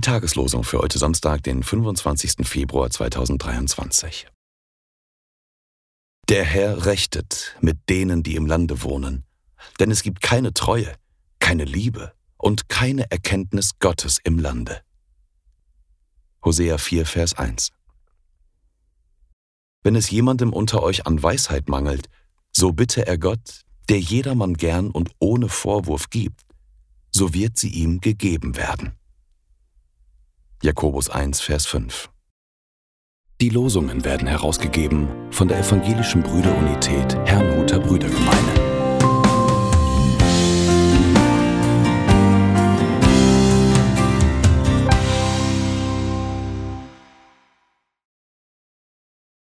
Tageslosung für heute Samstag, den 25. Februar 2023. Der Herr rechtet mit denen, die im Lande wohnen, denn es gibt keine Treue, keine Liebe und keine Erkenntnis Gottes im Lande. Hosea 4, Vers 1. Wenn es jemandem unter euch an Weisheit mangelt, so bitte er Gott, der jedermann gern und ohne Vorwurf gibt, so wird sie ihm gegeben werden. Jakobus 1, Vers 5. Die Losungen werden herausgegeben von der Evangelischen Brüderunität Herrnhuter Brüdergemeine.